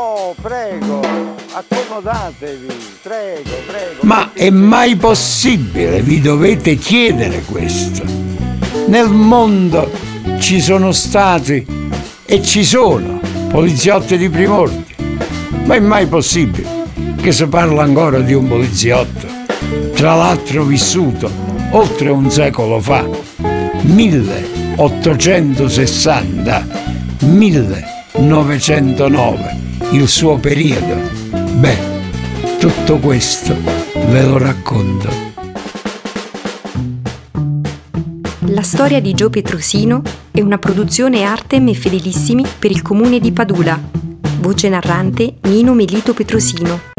Oh, prego, accomodatevi, prego, prego. Ma è mai possibile? Vi dovete chiedere questo. Nel mondo ci sono stati e ci sono poliziotti di primordio. Ma è mai possibile che si parla ancora di un poliziotto? Tra l'altro vissuto oltre un secolo fa, 1860, 1909 il suo periodo. Beh, tutto questo ve lo racconto. La storia di Gio Petrosino è una produzione Artem e Fedelissimi per il comune di Padula. Voce narrante Nino Melito Petrosino.